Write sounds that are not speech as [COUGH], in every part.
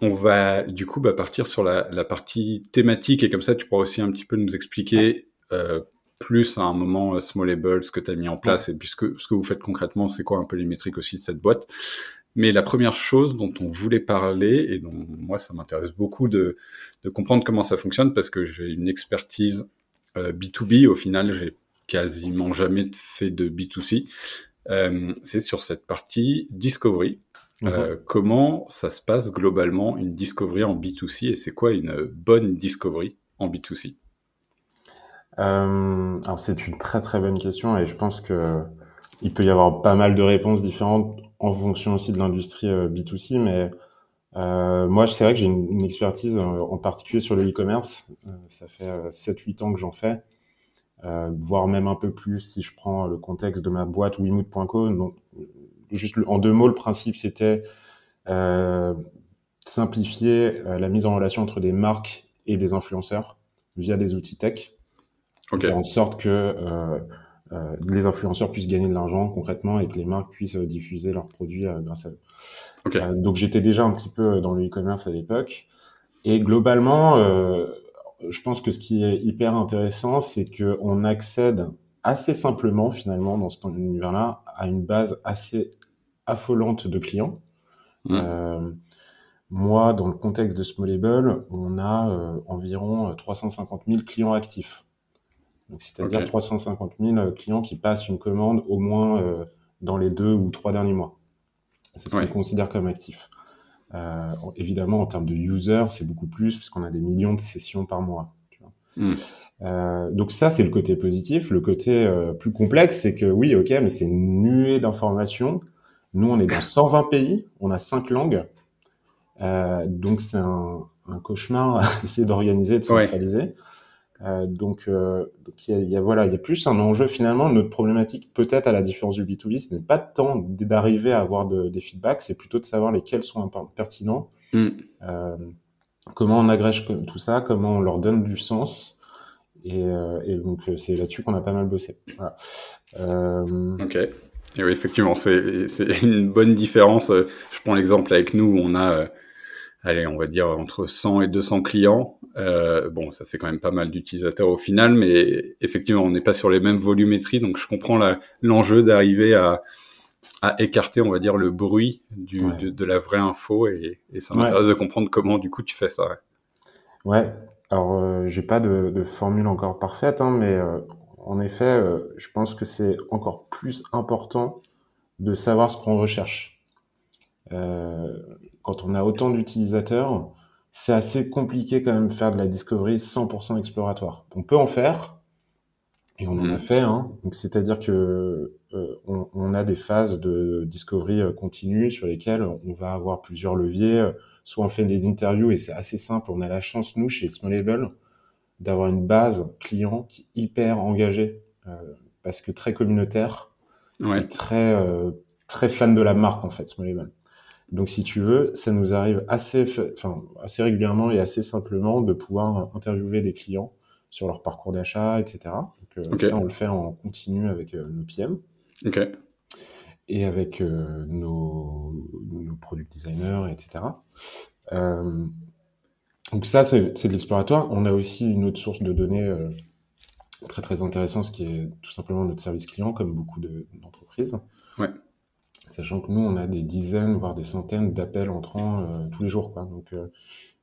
on va du coup bah, partir sur la, la, partie thématique et comme ça tu pourras aussi un petit peu nous expliquer euh, plus à un moment euh, Smallable, ce que tu as mis en place et puis ce que, ce que vous faites concrètement, c'est quoi un peu les métriques aussi de cette boîte. Mais la première chose dont on voulait parler et dont moi ça m'intéresse beaucoup de, de comprendre comment ça fonctionne parce que j'ai une expertise euh, B2B, au final j'ai quasiment jamais fait de B2C, euh, c'est sur cette partie discovery. Euh, mhm. comment ça se passe globalement une discovery en B2C et c'est quoi une bonne discovery en B2C euh, Alors c'est une très très bonne question et je pense que il peut y avoir pas mal de réponses différentes en fonction aussi de l'industrie euh, B2C, mais euh, moi c'est vrai que j'ai une, une, expertise en particulier sur le e-commerce. ça fait 7-8 ans que j'en fais. voire même un peu plus si je prends le contexte de ma boîte Wimood.co. Juste en deux mots, le principe c'était euh, simplifier euh, la mise en relation entre des marques et des influenceurs via des outils tech, okay. faire en sorte que euh, euh, les influenceurs puissent gagner de l'argent concrètement et que les marques puissent euh, diffuser leurs produits euh, grâce à eux. Okay. donc j'étais déjà un petit peu dans le e-commerce à l'époque et globalement, je pense que ce qui est hyper intéressant, c'est que on accède assez simplement finalement dans cet univers-là à une base assez affolante de clients. Mmh. Euh, moi, dans le contexte de Smallable, on a euh, environ 350 000 clients actifs. C'est-à-dire okay. 350 000 clients qui passent une commande au moins euh, dans les deux ou trois derniers mois. C'est ce ouais. qu'on considère comme actif. Euh, évidemment, en termes de users, c'est beaucoup plus puisqu'on a des millions de sessions par mois. Tu vois. Mmh. Euh, donc ça, c'est le côté positif. Le côté euh, plus complexe, c'est que oui, ok, mais c'est une nuée d'informations nous, on est dans 120 pays, on a cinq langues, euh, donc c'est un, un, cauchemar à [LAUGHS] essayer d'organiser, de centraliser. Ouais. Euh, donc, euh, donc il y, a, il y a, voilà, il y a plus un enjeu finalement. Notre problématique, peut-être à la différence du B2B, ce n'est pas tant d'arriver à avoir de, des feedbacks, c'est plutôt de savoir lesquels sont pertinents. Mm. Euh, comment on agrège tout ça, comment on leur donne du sens. Et, euh, et donc c'est là-dessus qu'on a pas mal bossé. Voilà. Euh, ok. Et oui, effectivement, c'est [LAUGHS] une bonne différence. Je prends l'exemple avec nous, on a, euh, allez, on va dire entre 100 et 200 clients. Euh, bon, ça fait quand même pas mal d'utilisateurs au final, mais effectivement, on n'est pas sur les mêmes volumétries, donc je comprends l'enjeu d'arriver à, à écarter, on va dire, le bruit du, ouais. de, de, la vraie info, et, et ça m'intéresse ouais. de comprendre comment, du coup, tu fais ça. Ouais, ouais. alors euh, j'ai pas de, de, formule encore parfaite, hein, mais euh, en effet, euh, je pense que c'est encore plus important de savoir ce qu'on recherche. Euh, quand on a autant d'utilisateurs, c'est assez compliqué quand même de faire de la discovery 100% exploratoire. On peut en faire, et on en a mmh. fait. Hein. Donc c'est-à-dire que euh, on, on, a des phases de discovery continue sur lesquelles on va avoir plusieurs leviers. Soit on fait des interviews et c'est assez simple. On a la chance nous chez Smallable d'avoir une base client qui est hyper engagée euh, parce que très communautaire ouais. et très euh, très fan de la marque en fait Smallable. Donc si tu veux, ça nous arrive assez enfin assez régulièrement et assez simplement de pouvoir interviewer des clients sur leur parcours d'achat, etc. Donc euh, okay. ça on le fait en continu avec euh, nos PM. Okay. Et avec euh, nos, nos product designers, etc. Euh, donc ça, c'est de l'exploratoire. On a aussi une autre source de données euh, très très intéressante, ce qui est tout simplement notre service client, comme beaucoup d'entreprises. De, ouais. Sachant que nous, on a des dizaines, voire des centaines d'appels entrants euh, tous les jours. Quoi. Donc, euh,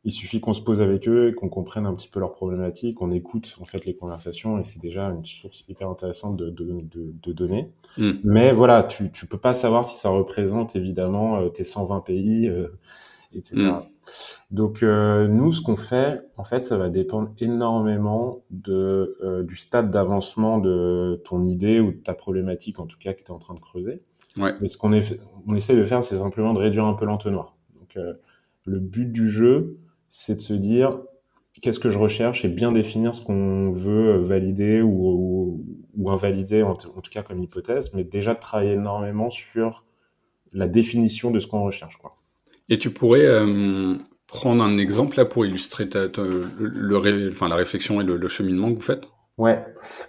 il suffit qu'on se pose avec eux, qu'on comprenne un petit peu leurs problématiques, qu'on écoute en fait les conversations, et c'est déjà une source hyper intéressante de, de, de, de données. Mm. Mais voilà, tu tu peux pas savoir si ça représente évidemment euh, tes 120 pays, etc. Mm. Donc euh, nous, ce qu'on fait, en fait, ça va dépendre énormément de euh, du stade d'avancement de ton idée ou de ta problématique, en tout cas, que tu es en train de creuser. Ouais. Mais ce qu'on on essaie de faire, c'est simplement de réduire un peu l'entonnoir. Donc euh, le but du jeu, c'est de se dire qu'est-ce que je recherche et bien définir ce qu'on veut valider ou, ou, ou invalider, en, en, tout cas comme hypothèse, mais déjà de travailler énormément sur la définition de ce qu'on recherche, quoi. Et tu pourrais euh, prendre un exemple là pour illustrer ta, ta, le, le, enfin, la réflexion et le, le, cheminement que vous faites? Ouais,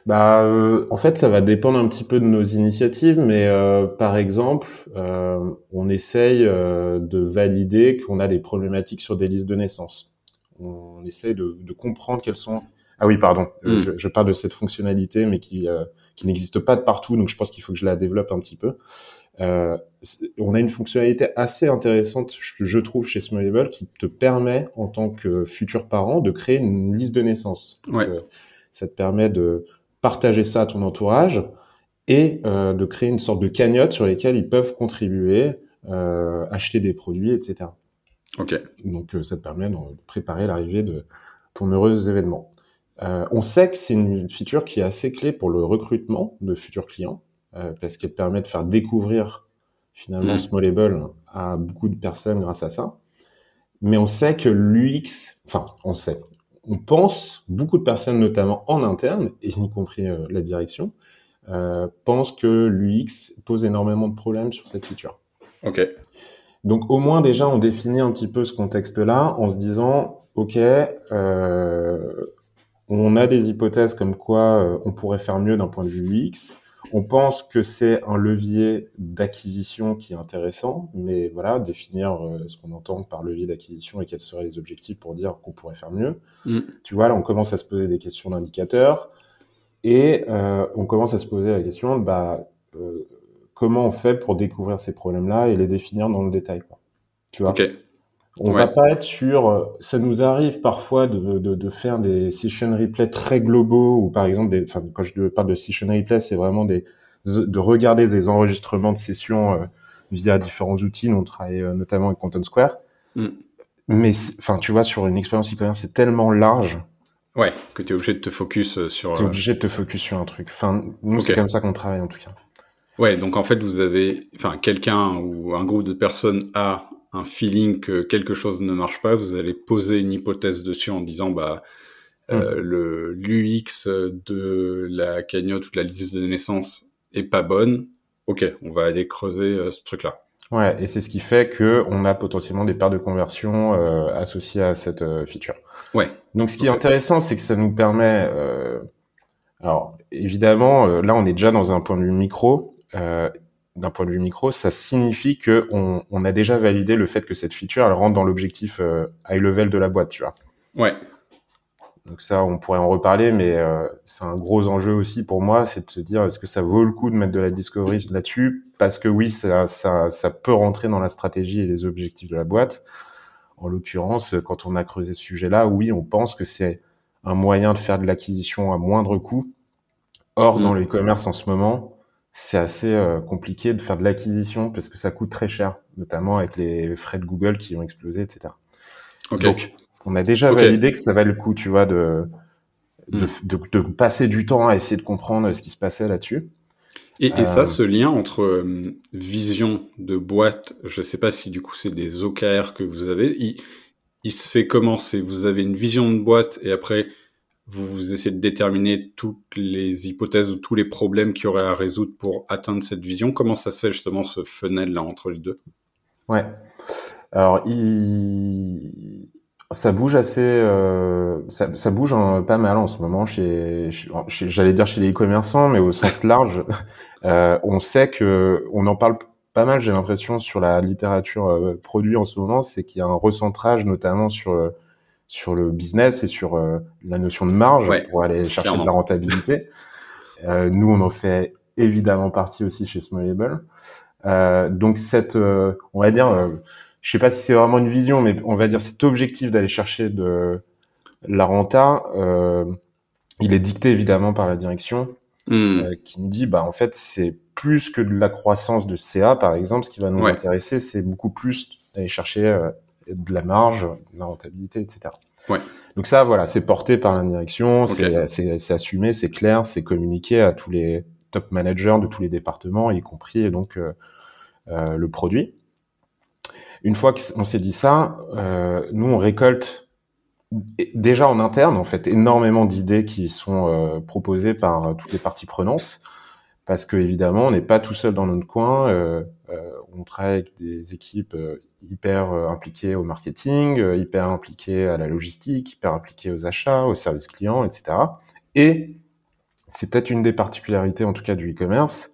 bah euh, en fait ça va dépendre un petit peu de nos initiatives, mais euh, par exemple euh, on essaye de valider qu'on a des problématiques sur des listes de naissance. On essaye de, de comprendre quelles sont. Ah oui, pardon, hmm. je, je, parle de cette fonctionnalité, mais qui qui n'existe pas de partout, donc je pense qu'il faut que je la développe un petit peu. On a une fonctionnalité assez intéressante, je, je trouve, chez Smallable, qui te permet en tant que futur parent de créer une liste de naissance. Ouais. Ça te permet de partager ça à ton entourage et euh, de créer une sorte de cagnotte sur lesquelles ils peuvent contribuer, euh, acheter des produits, etc. Ok. Donc euh, ça te permet de préparer l'arrivée de ton heureux événement. on sait que c'est une feature qui est assez clé pour le recrutement de futurs clients parce qu'elle permet de faire découvrir finalement mmh. Smallable à beaucoup de personnes grâce à ça. Mais on sait que l'UX, enfin on sait, on pense, beaucoup de personnes, notamment en interne, et y compris euh, la direction, euh, pensent que l'UX pose énormément de problèmes sur cette feature. Ok. Donc au moins déjà on définit un petit peu ce contexte-là en se disant, ok, euh, on a des hypothèses comme quoi euh, on pourrait faire mieux d'un point de vue UX. On pense que c'est un levier d'acquisition qui est intéressant, mais voilà, définir euh, ce qu'on entend par levier d'acquisition et quels seraient les objectifs pour dire qu'on pourrait faire mieux. Mm. Tu vois, là, on commence à se poser des questions d'indicateurs et euh, on commence à se poser la question, bah, euh, comment on fait pour découvrir ces problèmes-là et les définir dans le détail, quoi. Tu vois? On va pas être sur. Ça nous arrive parfois de, de, de, faire des session replay très globaux ou par exemple, des, enfin, quand je parle de session replay, c'est vraiment des de regarder des enregistrements de sessions euh, via différents outils. Nous, on travaille euh, notamment avec Content Square. Mm. Mais enfin, tu vois, sur une expérience e-commerce, c'est tellement large. Ouais, que tu es obligé de te focus euh, sur. Tu es obligé de te focus sur un truc. Enfin, nous, c'est comme ça qu'on travaille en tout cas. Ouais, donc en fait, vous avez, enfin, quelqu'un ou un groupe de personnes a un feeling que quelque chose ne marche pas, vous allez poser une hypothèse dessus en disant bah euh, mm. le l'UX de la cagnotte ou de la liste de naissance est pas bonne. Ok, on va aller creuser euh, ce truc-là. Ouais, et c'est ce qui fait que on a potentiellement des paires de conversion euh, associées à cette feature. Ouais. Donc ce qui est intéressant, c'est que ça nous permet. alors évidemment, là on est déjà dans un point de vue micro d'un point de vue micro, ça signifie que on, on, a déjà validé le fait que cette feature elle rentre dans l'objectif euh, high level de la boîte, tu vois. Ouais. Donc ça, on pourrait en reparler, mais euh, c'est un gros enjeu aussi pour moi, c'est de se dire est-ce que ça vaut le coup de mettre de la discovery là-dessus? Parce que oui, ça, ça, ça peut rentrer dans la stratégie et les objectifs de la boîte. En l'occurrence, quand on a creusé ce sujet-là, oui, on pense que c'est un moyen de faire de l'acquisition à moindre coût. Or, dans mm. le commerce en ce moment, c'est assez euh, compliqué de faire de l'acquisition parce que ça coûte très cher, notamment avec les frais de Google qui ont explosé, etc. Donc, on a déjà validé que ça valait le coup, tu vois, de, de, hmm. de, de, passer du temps à essayer de comprendre ce qui se passait là-dessus. Et, et ça, euh, ce lien entre euh, vision de boîte, je sais pas si du coup c'est des OKR que vous avez, il, il se fait comment C'est vous avez une vision de boîte et après vous essayez de déterminer toutes les hypothèses ou tous les problèmes qu'il y aurait à résoudre pour atteindre cette vision. Comment ça se fait justement ce funnel là entre les deux? Ouais. Alors, il... ça bouge assez, euh... ça, ça, bouge pas mal en ce moment chez, j'allais dire chez les e-commerçants, mais au sens [LAUGHS] large. euh, on sait que, on en parle pas mal, j'ai l'impression, sur la littérature euh, produit en ce moment, c'est qu'il y a un recentrage notamment sur euh, sur le business et sur euh, la notion de marge pour aller chercher de la rentabilité. Euh, nous, on en fait évidemment partie aussi chez Smallable. Euh, donc cette, euh, on va dire, euh, je sais pas si c'est vraiment une vision, mais on va dire cet objectif d'aller chercher de la renta, il est dicté évidemment par la direction hmm. qui nous dit, bah en fait, c'est plus que de la croissance de CA par exemple. Ce qui va nous intéresser, c'est beaucoup plus d'aller chercher de la marge, de la rentabilité, etc. Ouais. Donc ça, voilà, c'est porté par la direction, c'est assumé, c'est clair, c'est communiqué à tous les top managers de tous les départements, y compris donc euh, euh, le produit. Une fois qu'on s'est dit ça, euh, nous on récolte déjà en interne en fait énormément d'idées qui sont euh, proposées par euh, toutes les parties prenantes parce que évidemment on n'est pas tout seul dans notre coin euh, on travaille avec des équipes hyper euh, impliqué au marketing, euh, hyper impliqué à la logistique, hyper impliqué aux achats, aux services clients, etc. Et c'est peut-être une des particularités, en tout cas, du e-commerce,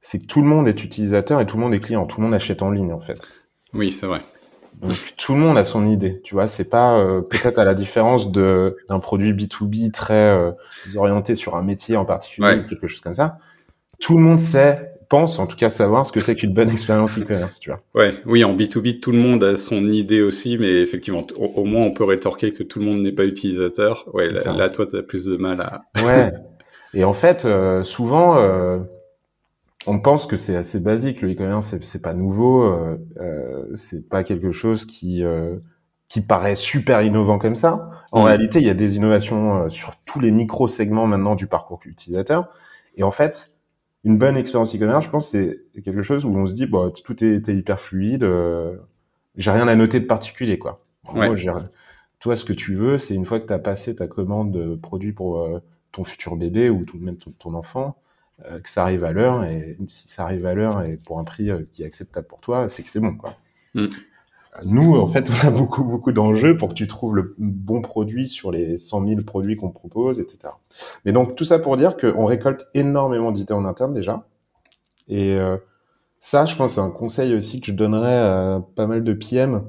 c'est que tout le monde est utilisateur et tout le monde est client. Tout le monde achète en ligne, en fait. Oui, c'est vrai. Donc tout le monde a son idée, tu vois. C'est pas euh, peut-être à la différence de d'un produit B2B très euh, orienté sur un métier en particulier ou quelque chose comme ça. Tout le monde sait, pense en tout cas savoir ce que c'est qu'une bonne expérience e-commerce, tu vois. Ouais, oui, en B2B, tout le monde a son idée aussi, mais effectivement, au, moins on peut rétorquer que tout le monde n'est pas utilisateur. Ouais, là, là, toi, tu as plus de mal à. ouais. [LAUGHS] Et en fait, euh, souvent on pense que c'est assez basique. Le e-commerce, c'est pas nouveau. Euh, euh, c'est pas quelque chose qui euh, qui paraît super innovant comme ça. En mm. réalité, il y a des innovations euh, sur tous les micro segments maintenant du parcours utilisateur. Et en fait, une bonne expérience e-commerce, je pense, c'est quelque chose où on se dit, bon, tout est, hyper fluide. J'ai rien à noter de particulier, quoi. toi, ce que tu veux, c'est une fois que tu as passé ta commande de produit pour ton futur bébé ou tout même ton enfant, euh, que ça arrive à l'heure et si ça arrive à l'heure et pour un prix euh, qui est acceptable pour toi, c'est que c'est bon quoi. Mm. Nous, en fait, on a beaucoup beaucoup d'enjeux pour que tu trouves le bon produit sur les 100 000 produits qu'on propose, etc. Mais donc tout ça pour dire qu'on récolte énormément d'idées en interne déjà. Et euh, ça, je pense, c'est un conseil aussi que je donnerais à pas mal de PM.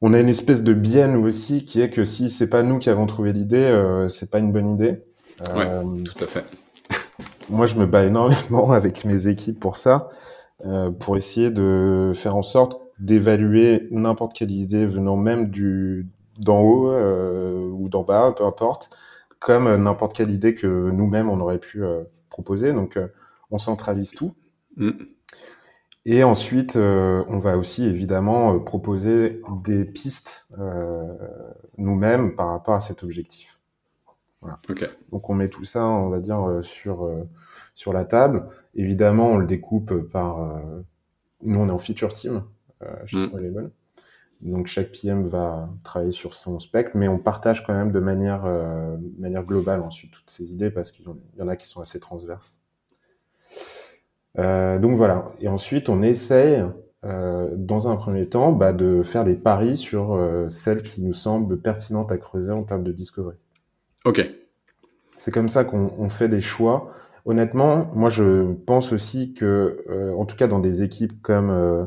On a une espèce de biais nous aussi, qui est que si c'est pas nous qui avons trouvé l'idée, euh, c'est pas une bonne idée. Ouais, tout à fait [LAUGHS] moi, je me bats énormément avec mes équipes pour ça, euh, pour essayer de faire en sorte d'évaluer n'importe quelle idée venant même du d'en haut euh, ou d'en bas, peu importe, comme n'importe quelle idée que nous-mêmes on aurait pu euh, proposer. Donc, euh, on centralise tout. Mm. Et ensuite, on va aussi évidemment proposer des pistes nous-mêmes par rapport à cet objectif. Donc on met tout ça, on va dire, sur, sur la table. Évidemment, on le découpe par... Nous, on est en feature team chez mm. Donc chaque PM va travailler sur son spectre, mais on partage quand même de manière, manière globale ensuite toutes ces idées parce qu'il y en a qui sont assez transverses. donc voilà. Et ensuite, on essaye, dans un premier temps, bah, de faire des paris sur celles qui nous semblent pertinentes à creuser en termes de discovery. Ok. C'est comme ça qu'on fait des choix. Honnêtement, moi je pense aussi que, euh, en tout cas dans des équipes comme euh,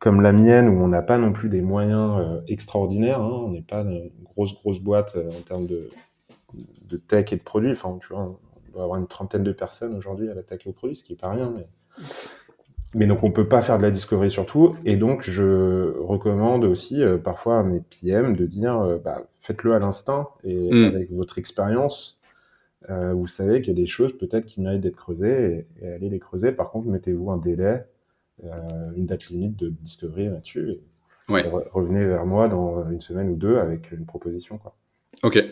comme la mienne où on n'a pas non plus des moyens euh, extraordinaires, hein, on n'est pas une grosse grosse boîte en termes de, de tech et de produits. Enfin, tu vois, on doit avoir une trentaine de personnes aujourd'hui à la tech et au produit, ce qui est pas rien, mais mais donc on peut pas faire de la discovery sur tout, et donc je recommande aussi euh, parfois à mes PM de dire euh, bah, faites-le à l'instinct et mm. avec votre expérience, euh, vous savez qu'il y a des choses peut-être qui méritent d'être creusées et, allez les creuser. Par contre, mettez-vous un délai, une date limite de discovery là-dessus. Et, revenez vers moi dans une semaine ou deux avec une proposition. Quoi. Ok.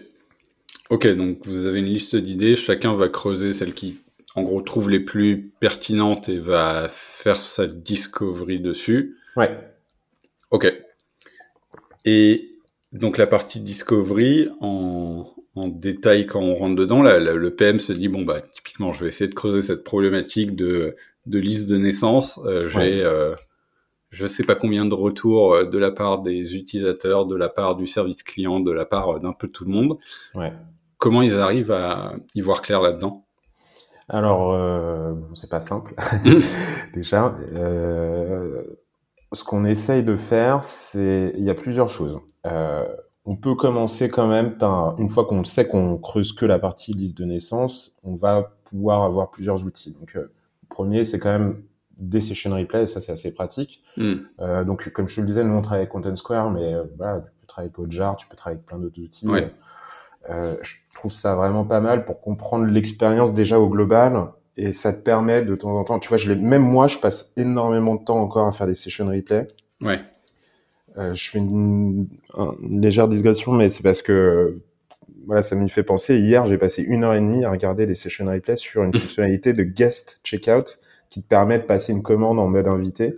Ok, donc vous avez une liste d'idées, chacun va creuser celle qui en gros, trouve les plus pertinentes et va faire sa discovery dessus. Ouais. Ok. Et donc la partie discovery, en, en détail quand on rentre dedans, là, le PM se dit bon bah typiquement, je vais essayer de creuser cette problématique de, de liste de naissance. Euh, J'ai euh, je sais pas combien de retours euh, de la part des utilisateurs, de la part du service client, de la part d'un peu tout le monde. Ouais. Comment ils arrivent à y voir clair là-dedans? Alors, euh, c'est pas simple [LAUGHS] [LAUGHS] déjà. Euh, ce qu'on essaye de faire, c'est il y a plusieurs choses. Euh, on peut commencer quand même par une fois qu'on sait qu'on creuse que la partie liste de naissance, on va pouvoir avoir plusieurs outils. Donc, premier, c'est quand même des session replay, et ça c'est assez pratique. Mm. Euh, donc, comme je te le disais, nous on travaille avec Content Square, mais euh, voilà, tu peux travailler avec Hotjar, tu peux travailler avec plein d'autres outils. Ouais. Euh, je trouve ça vraiment pas mal pour comprendre l'expérience déjà au global et ça te permet de temps en temps, tu vois, je même moi, je passe énormément de temps encore à faire des session replay. Ouais. Je fais une, légère digression, mais c'est parce que voilà, ça m'y fait penser. Hier, j'ai passé une heure et demie à regarder des session replay sur une [LAUGHS] fonctionnalité de guest checkout qui te permet de passer une commande en mode invité.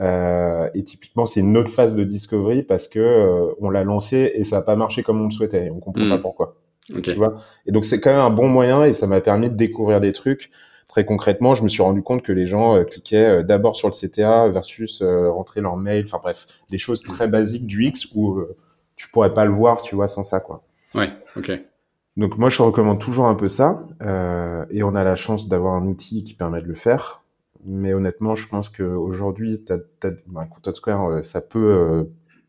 Euh, et typiquement, c'est une autre phase de discovery parce que euh, on l'a lancé et ça n'a pas marché comme on le souhaitait. Et on comprend pas hmm. pourquoi. Tu vois? Et donc c'est quand même un bon moyen et ça m'a permis de découvrir des trucs. Très concrètement, je me suis rendu compte que les gens euh, cliquaient d'abord sur le CTA versus rentrer leur mail. Enfin bref, des choses très basiques du X où tu pourrais pas le voir, tu vois, sans ça quoi. Ouais. Donc moi, je recommande toujours un peu ça. Euh, et on a la chance d'avoir un outil qui permet de le faire. Mais honnêtement, je pense qu'aujourd'hui, bah, Content Square, euh, ça peut euh,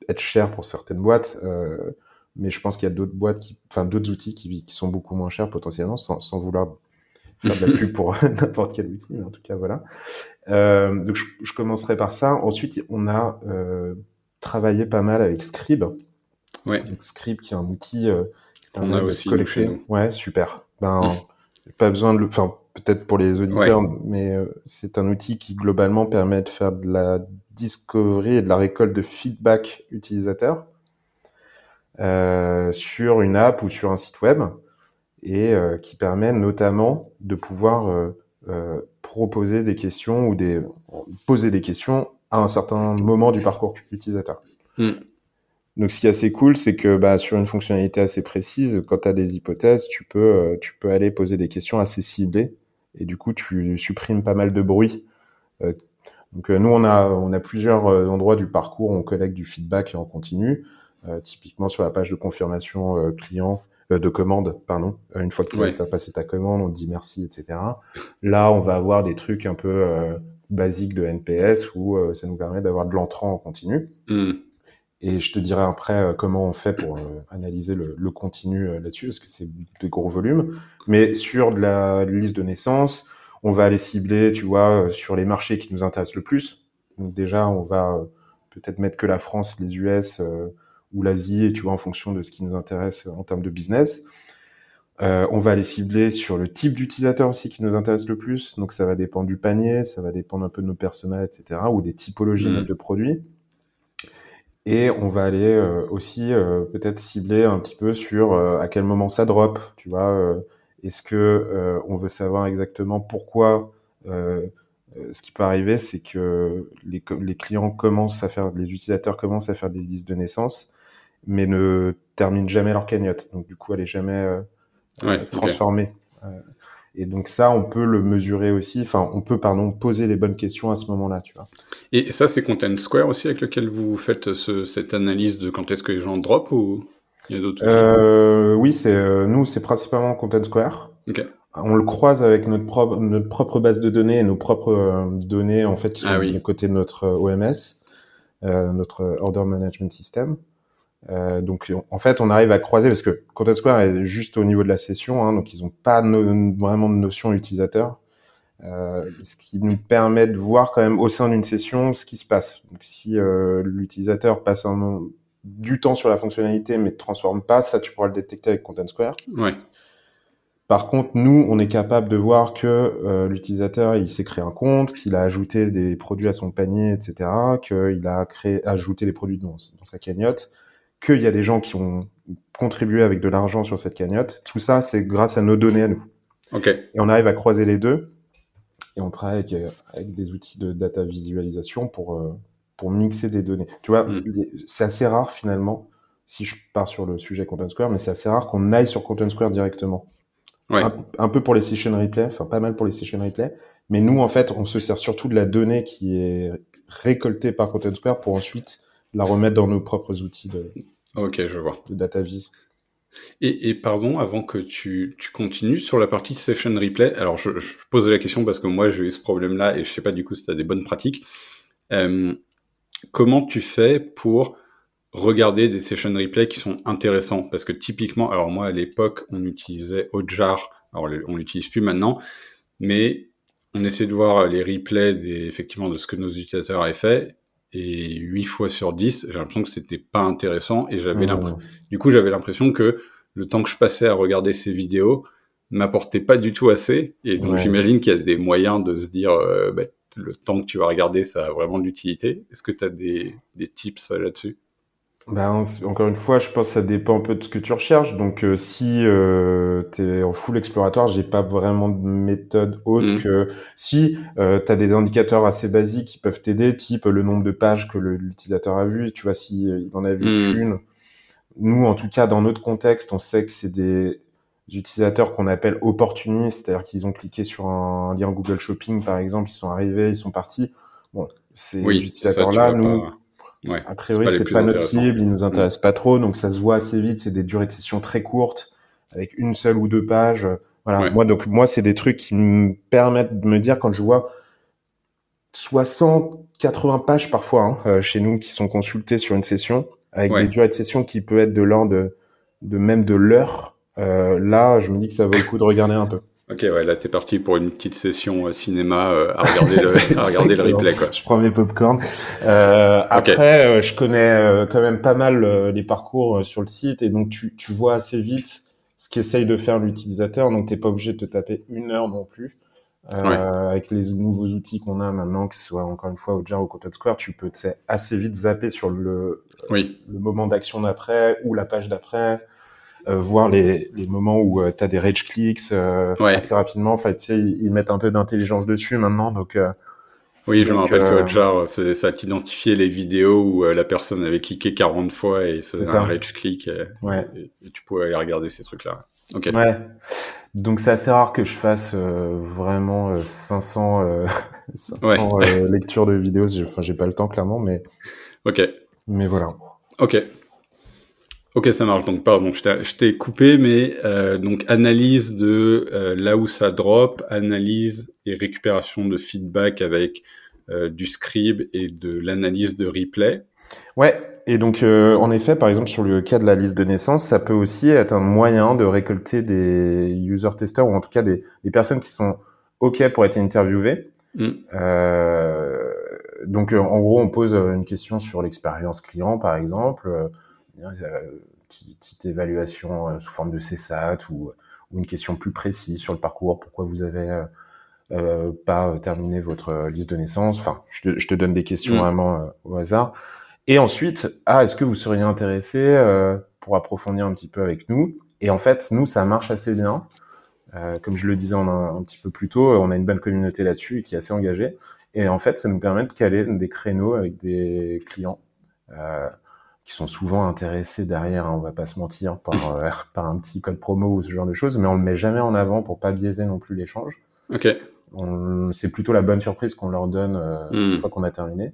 être cher pour certaines boîtes. Mais je pense qu'il y a d'autres boîtes, enfin d'autres outils qui, sont beaucoup moins chers potentiellement, sans, vouloir faire de la pub pour [LAUGHS] n'importe quel outil. Mais en tout cas, voilà. Donc je, commencerai par ça. Ensuite, on a travaillé pas mal avec Scribe. Ouais. Qui est un outil on a aussi collecté. Ouais, super. Ben, pas besoin de le, enfin, peut-être pour les auditeurs, mais euh, c'est un outil qui globalement permet de faire de la discovery et de la récolte de feedback utilisateur euh, sur une app ou sur un site web et euh, qui permet notamment de pouvoir euh, euh, proposer des questions ou des poser des questions à un certain moment du parcours utilisateur. Mm. Donc, ce qui est assez cool, c'est que bah, sur une fonctionnalité assez précise, quand tu as des hypothèses, tu peux, euh, tu peux aller poser des questions assez ciblées. Et du coup, tu supprimes pas mal de bruit. Euh, donc, euh, nous, on a, on a plusieurs endroits du parcours où on collecte du feedback et on continue. typiquement sur la page de confirmation client, de commande, pardon. une fois que tu as passé ta commande, on te dit merci, etc. Là, on va avoir des trucs un peu basiques de NPS où ça nous permet d'avoir de l'entrant en continu. Mmh. Et je te dirai après euh, comment on fait pour euh, analyser le, le continu euh, là-dessus, parce que c'est des gros volumes. Mais sur de la liste de naissance, on va aller cibler, tu vois, sur les marchés qui nous intéressent le plus. Donc déjà, on va peut-être mettre que la France, les US ou l'Asie, tu vois, en fonction de ce qui nous intéresse en termes de business. Euh, on va aller cibler sur le type d'utilisateur aussi qui nous intéresse le plus. Donc ça va dépendre du panier, ça va dépendre un peu de nos personas, etc. ou des typologies mmh. de produits. Et on va aller euh, aussi euh, peut-être cibler un petit peu sur euh, à quel moment ça drop, tu vois. Est-ce que on veut savoir exactement pourquoi ce qui peut arriver, c'est que les, les, clients commencent à faire, les utilisateurs commencent à faire des listes de naissance, mais ne terminent jamais leur cagnotte. Donc du coup, elle est jamais transformée. Et donc ça, on peut le mesurer aussi. Enfin, on peut, pardon, poser les bonnes questions à ce moment-là, tu vois. Et ça, c'est Content Square aussi avec lequel vous faites ce, cette analyse de quand est-ce que les gens drop ou il y a d'autres euh, Oui, c'est euh, nous, c'est principalement Content Square. Okay. On le croise avec notre propre, notre propre base de données et nos propres euh, données en fait qui sont ah, oui. du côté de notre OMS, notre Order Management System. Euh, donc en fait, on arrive à croiser parce que Content Square est juste au niveau de la session, hein, donc ils n'ont pas vraiment de notion utilisateur, euh, ce qui nous permet de voir quand même au sein d'une session ce qui se passe. Donc si euh, l'utilisateur passe un, du temps sur la fonctionnalité mais ne transforme pas, ça tu pourras le détecter avec Content Square. Ouais. Par contre, nous, on est capable de voir que euh, l'utilisateur, il s'est créé un compte, qu'il a ajouté des produits à son panier, etc., qu'il a créé, ajouté des produits dans, dans sa cagnotte, qu'il y a des gens qui ont contribué avec de l'argent sur cette cagnotte. Tout ça, c'est grâce à nos données à nous. Ok. Et on arrive à croiser les deux. Et on travaille avec, euh, avec des outils de data visualisation pour, euh, pour mixer des données. Tu vois, mm. c'est assez rare finalement, si je pars sur le sujet Content Square, mais c'est assez rare qu'on aille sur Content Square directement. Ouais. Un, un, peu pour les session replay, enfin pas mal pour les session replay, mais nous en fait on se sert surtout de la donnée qui est récoltée par Content Square pour ensuite la remettre dans nos propres outils de, ok, je vois. de data vis. Et, et, pardon, avant que tu, tu, continues sur la partie session replay, alors je, je posais la question parce que moi j'ai eu ce problème-là et je sais pas du coup si tu as des bonnes pratiques. Euh, comment tu fais pour regarder des session replay qui sont intéressants Parce que typiquement, alors moi à l'époque on utilisait Hotjar, alors on l'utilise plus maintenant, mais on essaie de voir les replays des, effectivement de ce que nos utilisateurs avaient fait et 8 fois sur 10, j'ai l'impression que c'était pas intéressant et j'avais l'impression, du coup, j'avais l'impression que le temps que je passais à regarder ces vidéos m'apportait pas du tout assez et donc j'imagine qu'il y a des moyens de se dire euh, bah, le temps que tu vas regarder ça a vraiment de l'utilité. Est-ce que tu as des, des tips là-dessus? Ben, encore une fois, je pense que ça dépend un peu de ce que tu recherches. Donc, euh, si euh, tu es en full exploratoire, j'ai pas vraiment de méthode autre mmh. que si euh, tu as des indicateurs assez basiques qui peuvent t'aider, type le nombre de pages que l'utilisateur a vu, tu vois, si euh, il en a vu mmh. qu'une. Nous, en tout cas, dans notre contexte, on sait que c'est des utilisateurs qu'on appelle opportunistes, c'est-à-dire qu'ils ont cliqué sur un lien Google Shopping, par exemple, ils sont arrivés, ils sont partis. Bon, ces utilisateurs-là, nous... Ouais, a priori, c'est pas, pas notre cible, ils nous intéressent pas trop, donc ça se voit assez vite. C'est des durées de session très courtes. avec une seule ou deux pages. Voilà. Moi, donc, moi, c'est des trucs qui me permettent de me dire quand je vois 60, 80 pages parfois hein, euh, chez nous qui sont consultées sur une session, avec des durées de session qui peut être de l'ordre de, de même de l'heure. Euh, là, je me dis que ça vaut le coup de regarder un peu. Ok, ouais, là t'es parti pour une petite session euh, cinéma euh, à regarder le, [LAUGHS] à regarder le replay quoi. Je prends mes popcorn. Euh, après, euh, je connais quand même pas mal les parcours sur le site et donc tu, tu vois assez vite ce qu'essaye de faire l'utilisateur. Donc t'es pas obligé de te taper une heure non plus. Euh, Avec les nouveaux outils qu'on a maintenant, que ce soit encore une fois au Jar ou Content Square, tu peux assez vite zapper sur le, oui. le moment d'action d'après ou la page d'après. Euh, voir les, les moments où euh, tu as des rage clicks euh, assez rapidement. Enfin, tu sais, ils, mettent un peu d'intelligence dessus maintenant, donc. oui, je me rappelle que Hotjar faisait ça, t'identifiait les vidéos où la personne avait cliqué 40 fois et faisait un rage click. ouais. et, tu pouvais aller regarder ces trucs-là. Ok. Ouais. Donc c'est assez rare que je fasse vraiment 500, 500 [LAUGHS] lectures de vidéos. Enfin, j'ai pas le temps clairement, mais. Ok. Mais voilà. Ok. Ok, ça marche. Donc, pardon, je t'ai coupé, mais euh, donc analyse de euh, là où ça drop, analyse et récupération de feedback avec euh, du scribe et de l'analyse de replay. Ouais, et donc en effet, par exemple sur le cas de la liste de naissance, ça peut aussi être un moyen de récolter des user testers ou en tout cas des, des personnes qui sont ok pour être interviewées. Mm. donc en gros, on pose une question sur l'expérience client, par exemple petite évaluation euh, sous forme de CSAT ou, ou, une question plus précise sur le parcours, pourquoi vous avez euh, euh pas terminé votre liste de naissance. Enfin, je te, je te donne des questions mm. vraiment euh, au hasard. Et ensuite, ah, est-ce que vous seriez intéressé euh, pour approfondir un petit peu avec nous? Et en fait, nous, ça marche assez bien. Euh, comme je le disais un, un, petit peu plus tôt, on a une bonne communauté là-dessus qui est assez engagée. Et en fait, ça nous permet de caler des créneaux avec des clients. Euh, qui sont souvent intéressés derrière, hein, on va pas se mentir, par, [LAUGHS] euh, par un petit code promo ou ce genre de choses, mais on le met jamais en avant pour pas biaiser non plus l'échange. Ok. C'est plutôt la bonne surprise qu'on leur donne euh, une hmm. fois qu'on a terminé.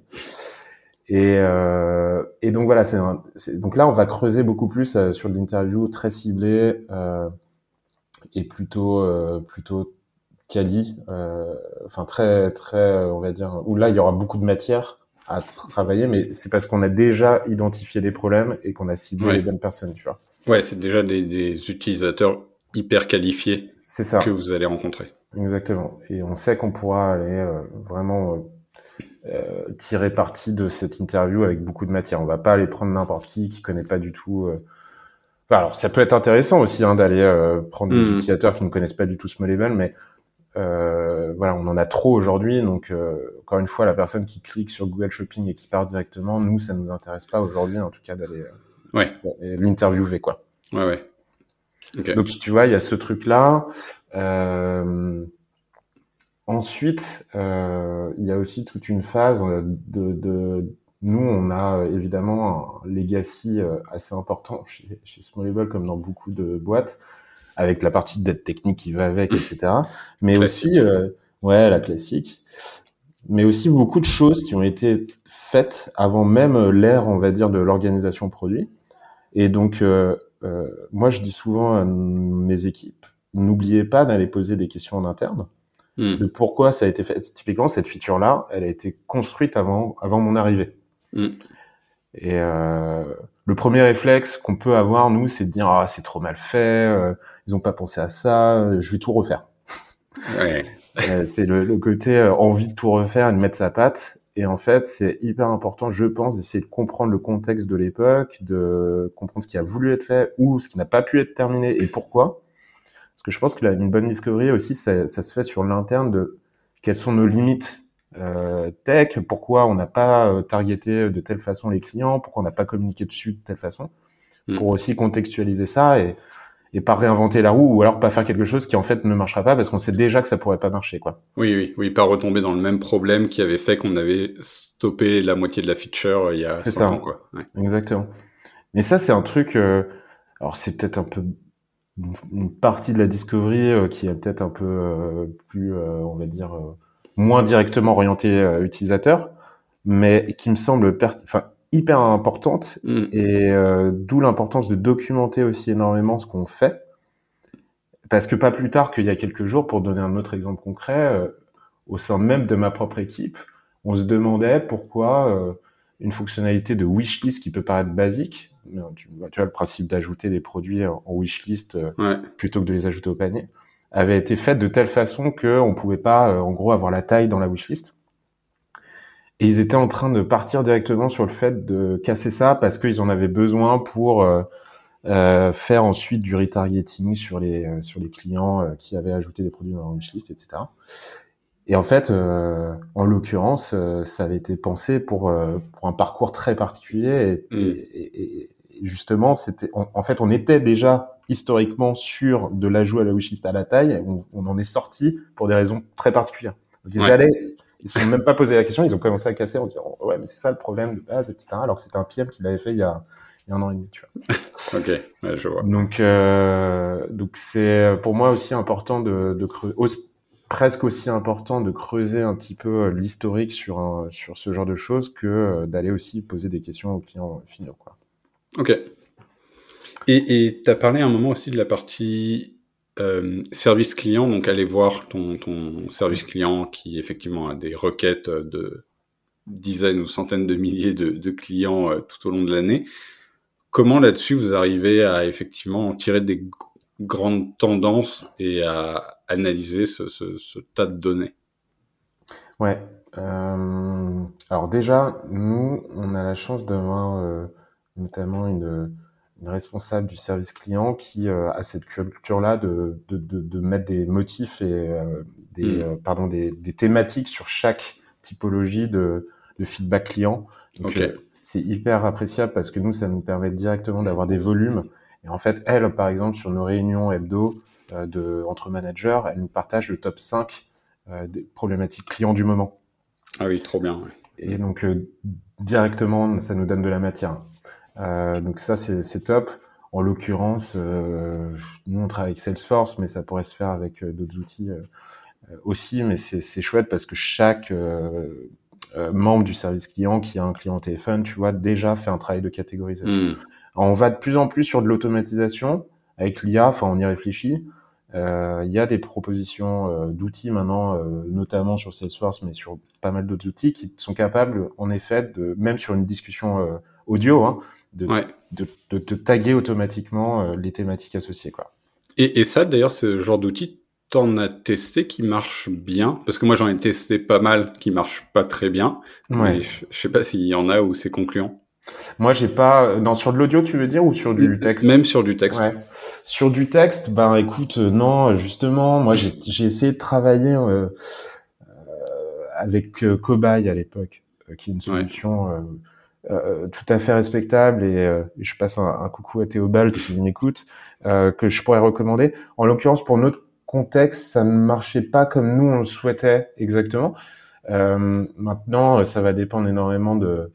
Et, euh, et donc voilà, c'est donc là on va creuser beaucoup plus euh, sur l'interview très ciblée et plutôt plutôt quali, enfin très très on va dire où là il y aura beaucoup de matière à travailler, mais c'est parce qu'on a déjà identifié des problèmes et qu'on a ciblé les bonnes personnes, tu vois. Ouais, c'est déjà des, des, utilisateurs hyper qualifiés ça. que vous allez rencontrer. Exactement. Et on sait qu'on pourra aller euh, vraiment euh, euh, tirer parti de cette interview avec beaucoup de matière. On va pas aller prendre n'importe qui qui connaît pas du tout. Euh, alors, ça peut être intéressant aussi hein, d'aller euh, prendre des mmh. utilisateurs qui ne connaissent pas du tout Smallable, mais euh, voilà, on en a trop aujourd'hui, donc euh, encore une fois, la personne qui clique sur Google Shopping et qui part directement, nous, ça nous intéresse pas aujourd'hui, en tout cas, d'aller euh, ouais. l'interviewer, quoi. Ouais, ouais. Okay. Donc, tu vois, il y a ce truc-là. Ensuite, il y a aussi toute une phase de, de, nous, on a évidemment un legacy assez important chez, chez Smallable, comme dans beaucoup de boîtes avec la partie de dette technique qui va avec, etc. [LAUGHS] Mais aussi, euh, ouais, la classique. Mais aussi beaucoup de choses qui ont été faites avant même l'ère, on va dire, de l'organisation produit. Et donc, euh, euh, moi, je dis souvent à mes équipes, n'oubliez pas d'aller poser des questions en interne hmm. de pourquoi ça a été fait. Typiquement, cette feature-là, elle a été construite avant, avant mon arrivée. Hmm. Et euh, le premier réflexe qu'on peut avoir nous, c'est de dire ah c'est trop mal fait, euh, ils ont pas pensé à ça, euh, je vais tout refaire. [LAUGHS] Ouais. Euh, c'est le, le, côté envie de tout refaire et de mettre sa patte. Et en fait, c'est hyper important, je pense, d'essayer de comprendre le contexte de l'époque, de comprendre ce qui a voulu être fait ou ce qui n'a pas pu être terminé et pourquoi. Parce que je pense que là, une bonne discovery aussi, ça, ça se fait sur l'interne de quelles sont nos limites euh, tech, pourquoi on n'a pas euh, targeté de telle façon les clients, pourquoi on n'a pas communiqué dessus de telle façon, mm. pour aussi contextualiser ça et, et pas réinventer la roue ou alors pas faire quelque chose qui en fait ne marchera pas parce qu'on sait déjà que ça pourrait pas marcher quoi. Oui oui oui, pas retomber dans le même problème qui avait fait qu'on avait stoppé la moitié de la feature euh, il y a 5 ça. ans quoi. Ouais. Exactement. Mais ça c'est un truc euh, alors c'est peut-être un peu une partie de la discovery euh, qui est peut-être un peu euh, plus on va dire moins directement orienté euh, utilisateur, mais qui me semble enfin, hyper importante mm. et euh, d'où l'importance de documenter aussi énormément ce qu'on fait. parce que pas plus tard qu'il y a quelques jours, pour donner un autre exemple concret, au sein même de ma propre équipe, on se demandait pourquoi une fonctionnalité de wishlist qui peut paraître basique, tu, tu vois le principe d'ajouter des produits en wishlist plutôt que de les ajouter au panier, avait été faite de telle façon que on pouvait pas, en gros, avoir la taille dans la wishlist. Et ils étaient en train de partir directement sur le fait de casser ça parce qu'ils en avaient besoin pour euh, euh, faire ensuite du retargeting sur les euh, sur les clients euh, qui avaient ajouté des produits dans leur wishlist, etc. Et en fait, en l'occurrence, ça avait été pensé pour pour un parcours très particulier et, mm. et, et, justement, c'était en, fait, on était déjà historiquement sur de l'ajout à la wishlist à la taille. On, on, en est sorti pour des raisons très particulières. Donc, ils allaient ils se sont même pas posé la question, ils ont commencé à casser en disant ouais mais c'est ça le problème de base etc. Alors que c'était un PM qui l'avait fait il y a il y a un an et demi tu vois. [LAUGHS] ok, ouais, je vois. Donc euh, donc c'est pour moi aussi important de, de creuser presque aussi important de creuser un petit peu l'historique sur un, sur ce genre de choses que euh, d'aller aussi poser des questions aux clients finaux quoi. Ok. Et tu as parlé à un moment aussi de la partie euh, service client, donc aller voir ton, ton service client qui effectivement a des requêtes de dizaines ou centaines de milliers de, de clients euh, tout au long de l'année. Comment là-dessus vous arrivez à effectivement en tirer des grandes tendances et à analyser ce, ce, ce tas de données? Ouais. Euh, alors déjà, nous, on a la chance d'avoir euh, notamment une responsable du service client qui euh, a cette culture-là de, de, de, de, mettre des motifs et euh, des, hmm. euh, pardon, des, des, thématiques sur chaque typologie de, de feedback client. Donc, c'est hyper appréciable parce que nous, ça nous permet directement d'avoir des volumes. Et en fait, elle, par exemple, sur nos réunions hebdo de, entre managers, elle nous partage le top 5 des problématiques clients du moment. Ah oui, trop bien. Ouais. Et donc, directement, ça nous donne de la matière. Euh, donc ça, c'est top. En l'occurrence, euh, nous on travaille avec Salesforce, mais ça pourrait se faire avec euh, d'autres outils aussi. Mais c'est chouette parce que chaque membre du service client qui a un client téléphone, tu vois, déjà fait un travail de catégorisation. Hmm. on va de plus en plus sur de l'automatisation avec l'IA. Enfin, on y réfléchit. Il y a des propositions d'outils maintenant, notamment sur Salesforce, mais sur pas mal d'autres outils qui sont capables, en effet, de même sur une discussion audio, hein, de, de, de, te taguer automatiquement euh, les thématiques associées. Quoi. Et, et ça, d'ailleurs, ce genre d'outil, t'en as testé qui marche bien? Parce que moi, j'en ai testé pas mal qui marchent pas très bien. Ouais. Mais je, sais pas s'il y en a où c'est concluant. Moi, j'ai pas. Non, sur de l'audio, tu veux dire, ou sur du texte? Même sur du texte. Ouais. Sur du texte, ben, écoute, euh, non, justement, moi, j'ai essayé de travailler euh, euh, avec euh, Cobaye à l'époque, qui est une solution euh, tout à fait respectable et euh, je passe un, un, coucou à Théobald qui m'écoute euh, que je pourrais recommander. En l'occurrence pour notre contexte, ça ne marchait pas comme nous on le souhaitait exactement. maintenant, ça va dépendre énormément de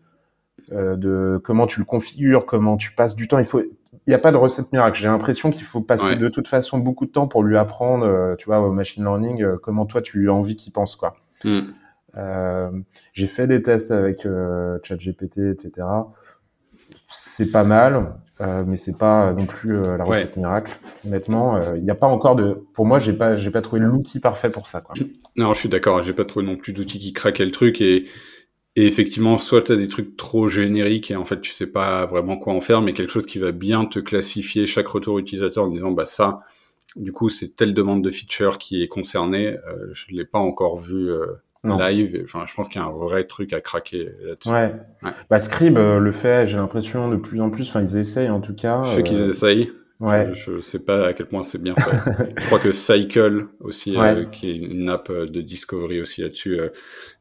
de comment tu le configures, comment tu passes du temps. Il faut, il n'y a pas de recette miracle. J'ai l'impression qu'il faut passer de toute façon beaucoup de temps pour lui apprendre, tu vois, au machine learning, comment toi tu as envie qu'il pense, quoi. Mm. Euh, j'ai fait des tests avec euh, ChatGPT, etc. C'est pas mal, euh, mais c'est pas non plus la recette miracle. Honnêtement, il n'y a pas encore de. Pour moi, j'ai pas, j'ai pas trouvé l'outil parfait pour ça. Quoi. Non, je suis d'accord. J'ai pas trouvé non plus d'outil qui craquait le truc et. Et effectivement, soit tu as des trucs trop génériques et en fait tu sais pas vraiment quoi en faire, mais quelque chose qui va bien te classifier chaque retour utilisateur en disant bah ça, du coup c'est telle demande de feature qui est concernée. Euh, je l'ai pas encore vu euh, live. Enfin, je pense qu'il y a un vrai truc à craquer là-dessus. Ouais. ouais. Bah, Scrib euh, le fait, j'ai l'impression de plus en plus. Enfin, ils essayent en tout cas. Je sais qu'ils euh, essayent. Ouais. Je, je, sais pas à quel point c'est bien fait. [LAUGHS] je crois que Cycle aussi, euh, qui est une app de discovery aussi là-dessus,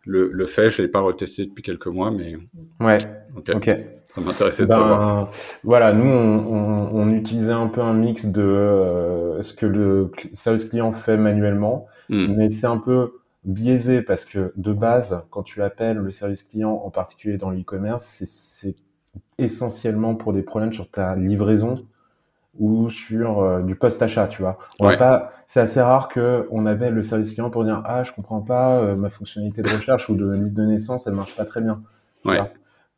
le, le fait. Je l'ai pas retesté depuis quelques mois, mais. Ouais. Ok. okay. Ça m'intéressait de ben, savoir. Voilà, nous on, on, on, utilisait un peu un mix de ce que le service client fait manuellement, mm. mais c'est un peu biaisé parce que de base, quand tu appelles le service client, en particulier dans l'e-commerce, c'est essentiellement pour des problèmes sur ta livraison ou sur euh, du post-achat, tu vois. On ouais. pas, c'est assez rare que on appelle le service client pour dire ah je comprends pas euh, ma fonctionnalité de recherche ou de liste de naissance, elle marche pas très bien. Ouais.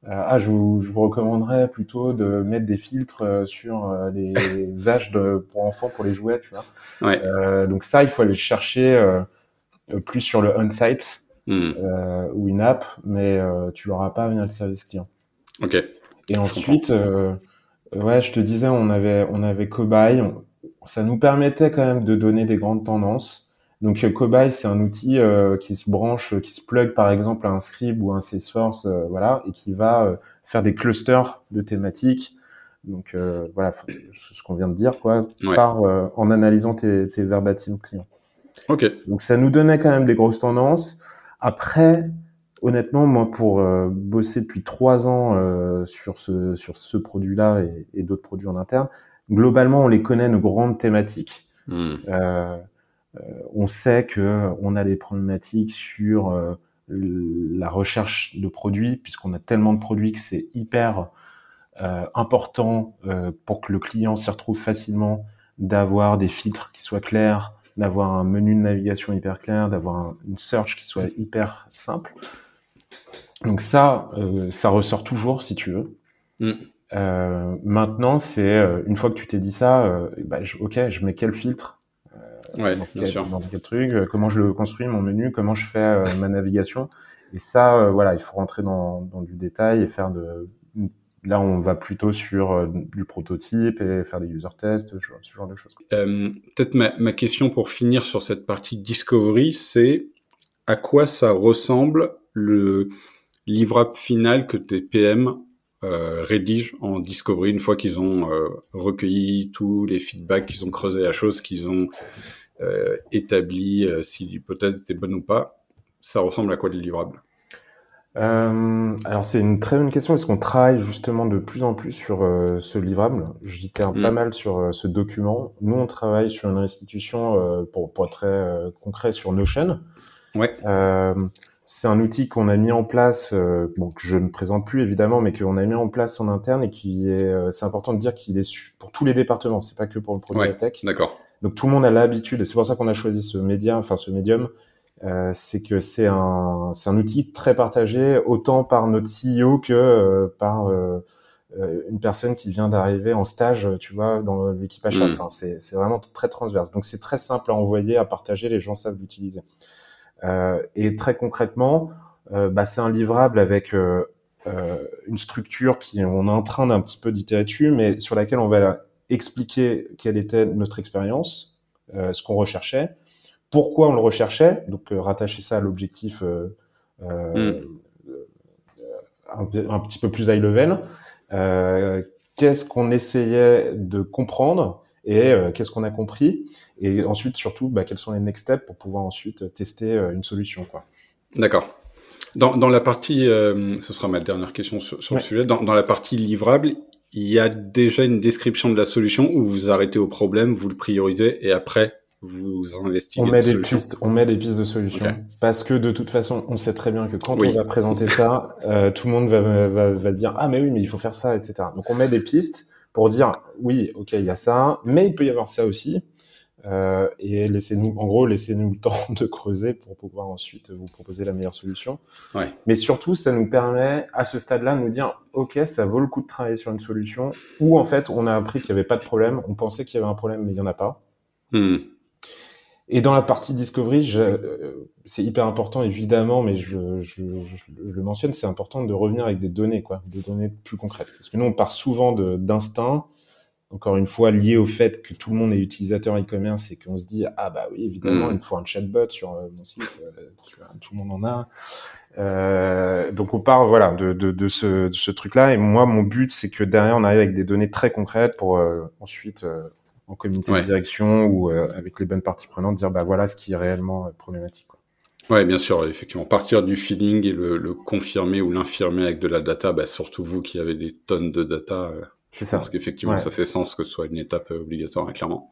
ah, je vous, je vous recommanderais plutôt de mettre des filtres sur les [LAUGHS] âges de, pour enfants, pour les jouets, tu vois. Ouais. donc ça, il faut aller chercher plus sur le on-site Hmm. ou une app, mais tu l'auras pas via le service client. Ok. Et ensuite, ouais, je te disais, on avait, on avait Cobaye. ça nous permettait quand même de donner des grandes tendances. Donc Cobaye, c'est un outil euh, qui se branche, qui se plug par exemple à un Scribe ou un Salesforce, euh, voilà, et qui va euh, faire des clusters de thématiques. Donc voilà, ce qu'on vient de dire, quoi, par en analysant tes, tes verbatim clients. Ok. Donc ça nous donnait quand même des grosses tendances. Après, honnêtement, moi, pour bosser depuis trois ans sur ce sur ce produit-là et, et d'autres produits en interne, globalement, on les connaît nos grandes thématiques. Hmm. Euh, on sait que on a des problématiques sur euh, la recherche de produits, puisqu'on a tellement de produits que c'est hyper euh, important pour que le client s'y retrouve facilement, d'avoir des filtres qui soient clairs, d'avoir un menu de navigation hyper clair, d'avoir une search qui soit hyper simple. Donc ça, ça ressort toujours si tu veux. Mm. maintenant, c'est une fois que tu t'es dit ça, bah, ok, je mets quel filtre ouais, bien sûr. dans quel truc, euh, comment je le construis mon menu, comment je fais euh, ma navigation. Et ça, euh, voilà, il faut rentrer dans, dans, du détail et faire de. Là, on va plutôt sur du prototype et faire des user tests, ce genre de choses. Euh, Peut-être ma, ma, question pour finir sur cette partie discovery, c'est à quoi ça ressemble le livrable final que tes PM euh, rédigent en discovery une fois qu'ils ont euh, recueilli tous les feedbacks, qu'ils ont creusé la chose, qu'ils ont euh, établi euh, si l'hypothèse était bonne ou pas. Ça ressemble à quoi le livrable? Euh, alors c'est une très bonne question parce qu'on travaille justement de plus en plus sur euh, ce livrable? J'itère mm. pas mal sur euh, ce document. Nous on travaille sur une restitution pour, pour être très concret sur Notion. Ouais. c'est un outil qu'on a mis en place, bon que je ne présente plus évidemment, mais qu'on a mis en place en interne et qui est, c'est important de dire qu'il est pour tous les départements. C'est pas que pour le produit ouais, tech. D'accord. Donc tout le monde a l'habitude, et c'est pour ça qu'on a choisi ce média, enfin ce médium, euh, c'est que c'est un, c'est un outil très partagé, autant par notre CEO que euh, par euh, euh, une personne qui vient d'arriver en stage, tu vois, dans l'équipe achat. Mm. Enfin, c'est, c'est vraiment très transverse. Donc c'est très simple à envoyer, à partager, les gens savent l'utiliser. Euh, et très concrètement, bah, c'est un livrable avec une structure qui on est en train d'un petit peu d'itérer dessus, mais sur laquelle on va expliquer quelle était notre expérience, euh, ce qu'on recherchait, pourquoi on le recherchait, donc euh, rattacher ça à l'objectif euh, mm. un, un, petit peu plus high level, qu'est-ce qu'on essayait de comprendre et qu'est-ce qu'on a compris, et ensuite surtout bah, quels sont les next steps pour pouvoir ensuite tester une solution. quoi. D'accord. Dans, dans, la partie, euh, ce sera ma dernière question sur, sur ouais. le sujet, dans, dans, la partie livrable, il y a déjà une description de la solution où vous arrêtez au problème, vous le priorisez et après vous investiguez. On met des pistes, on met des pistes de solutions okay. parce que de toute façon, on sait très bien que quand oui. on va présenter ça, euh, tout le monde va, va, va dire ah mais oui mais il faut faire ça etc. Donc on met des pistes pour dire oui ok il y a ça, mais il peut y avoir ça aussi. Euh, et laissez-nous, en gros, laissez-nous le [LAUGHS] temps de creuser pour pouvoir ensuite vous proposer la meilleure solution. Ouais. Mais surtout, ça nous permet à ce stade-là de nous dire, ok, ça vaut le coup de travailler sur une solution. Ou en fait, on a appris qu'il n'y avait pas de problème, on pensait qu'il y avait un problème, mais il n'y en a pas. Hmm. Et dans la partie discovery, je, euh, c'est hyper important évidemment, mais je, je, je, le mentionne, c'est important de revenir avec des données, quoi, des données plus concrètes. Parce que nous, on part souvent de, d'instinct encore une fois lié au fait que tout le monde est utilisateur e-commerce et qu'on se dit ah bah oui évidemment mmh. il me faut un chatbot sur euh, mon site euh, tout le monde en a euh, donc on part voilà de, de, de ce, de ce truc là et moi mon but c'est que derrière on arrive avec des données très concrètes pour euh, ensuite euh, en comité ouais. de direction ou euh, avec les bonnes parties prenantes dire bah voilà ce qui est réellement problématique quoi. Ouais, bien sûr, effectivement. Partir du feeling et le, le confirmer ou l'infirmer avec de la data, bah, surtout vous qui avez des tonnes de data, c'est ça. Parce qu'effectivement, ouais. ça fait sens que ce soit une étape obligatoire, hein, clairement.